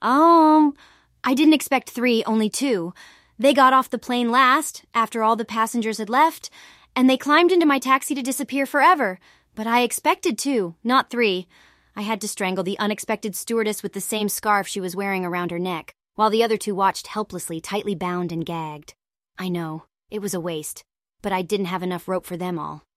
Um, I didn't expect three, only two. They got off the plane last, after all the passengers had left, and they climbed into my taxi to disappear forever. But I expected two, not three. I had to strangle the unexpected stewardess with the same scarf she was wearing around her neck, while the other two watched helplessly, tightly bound and gagged. I know, it was a waste, but I didn't have enough rope for them all.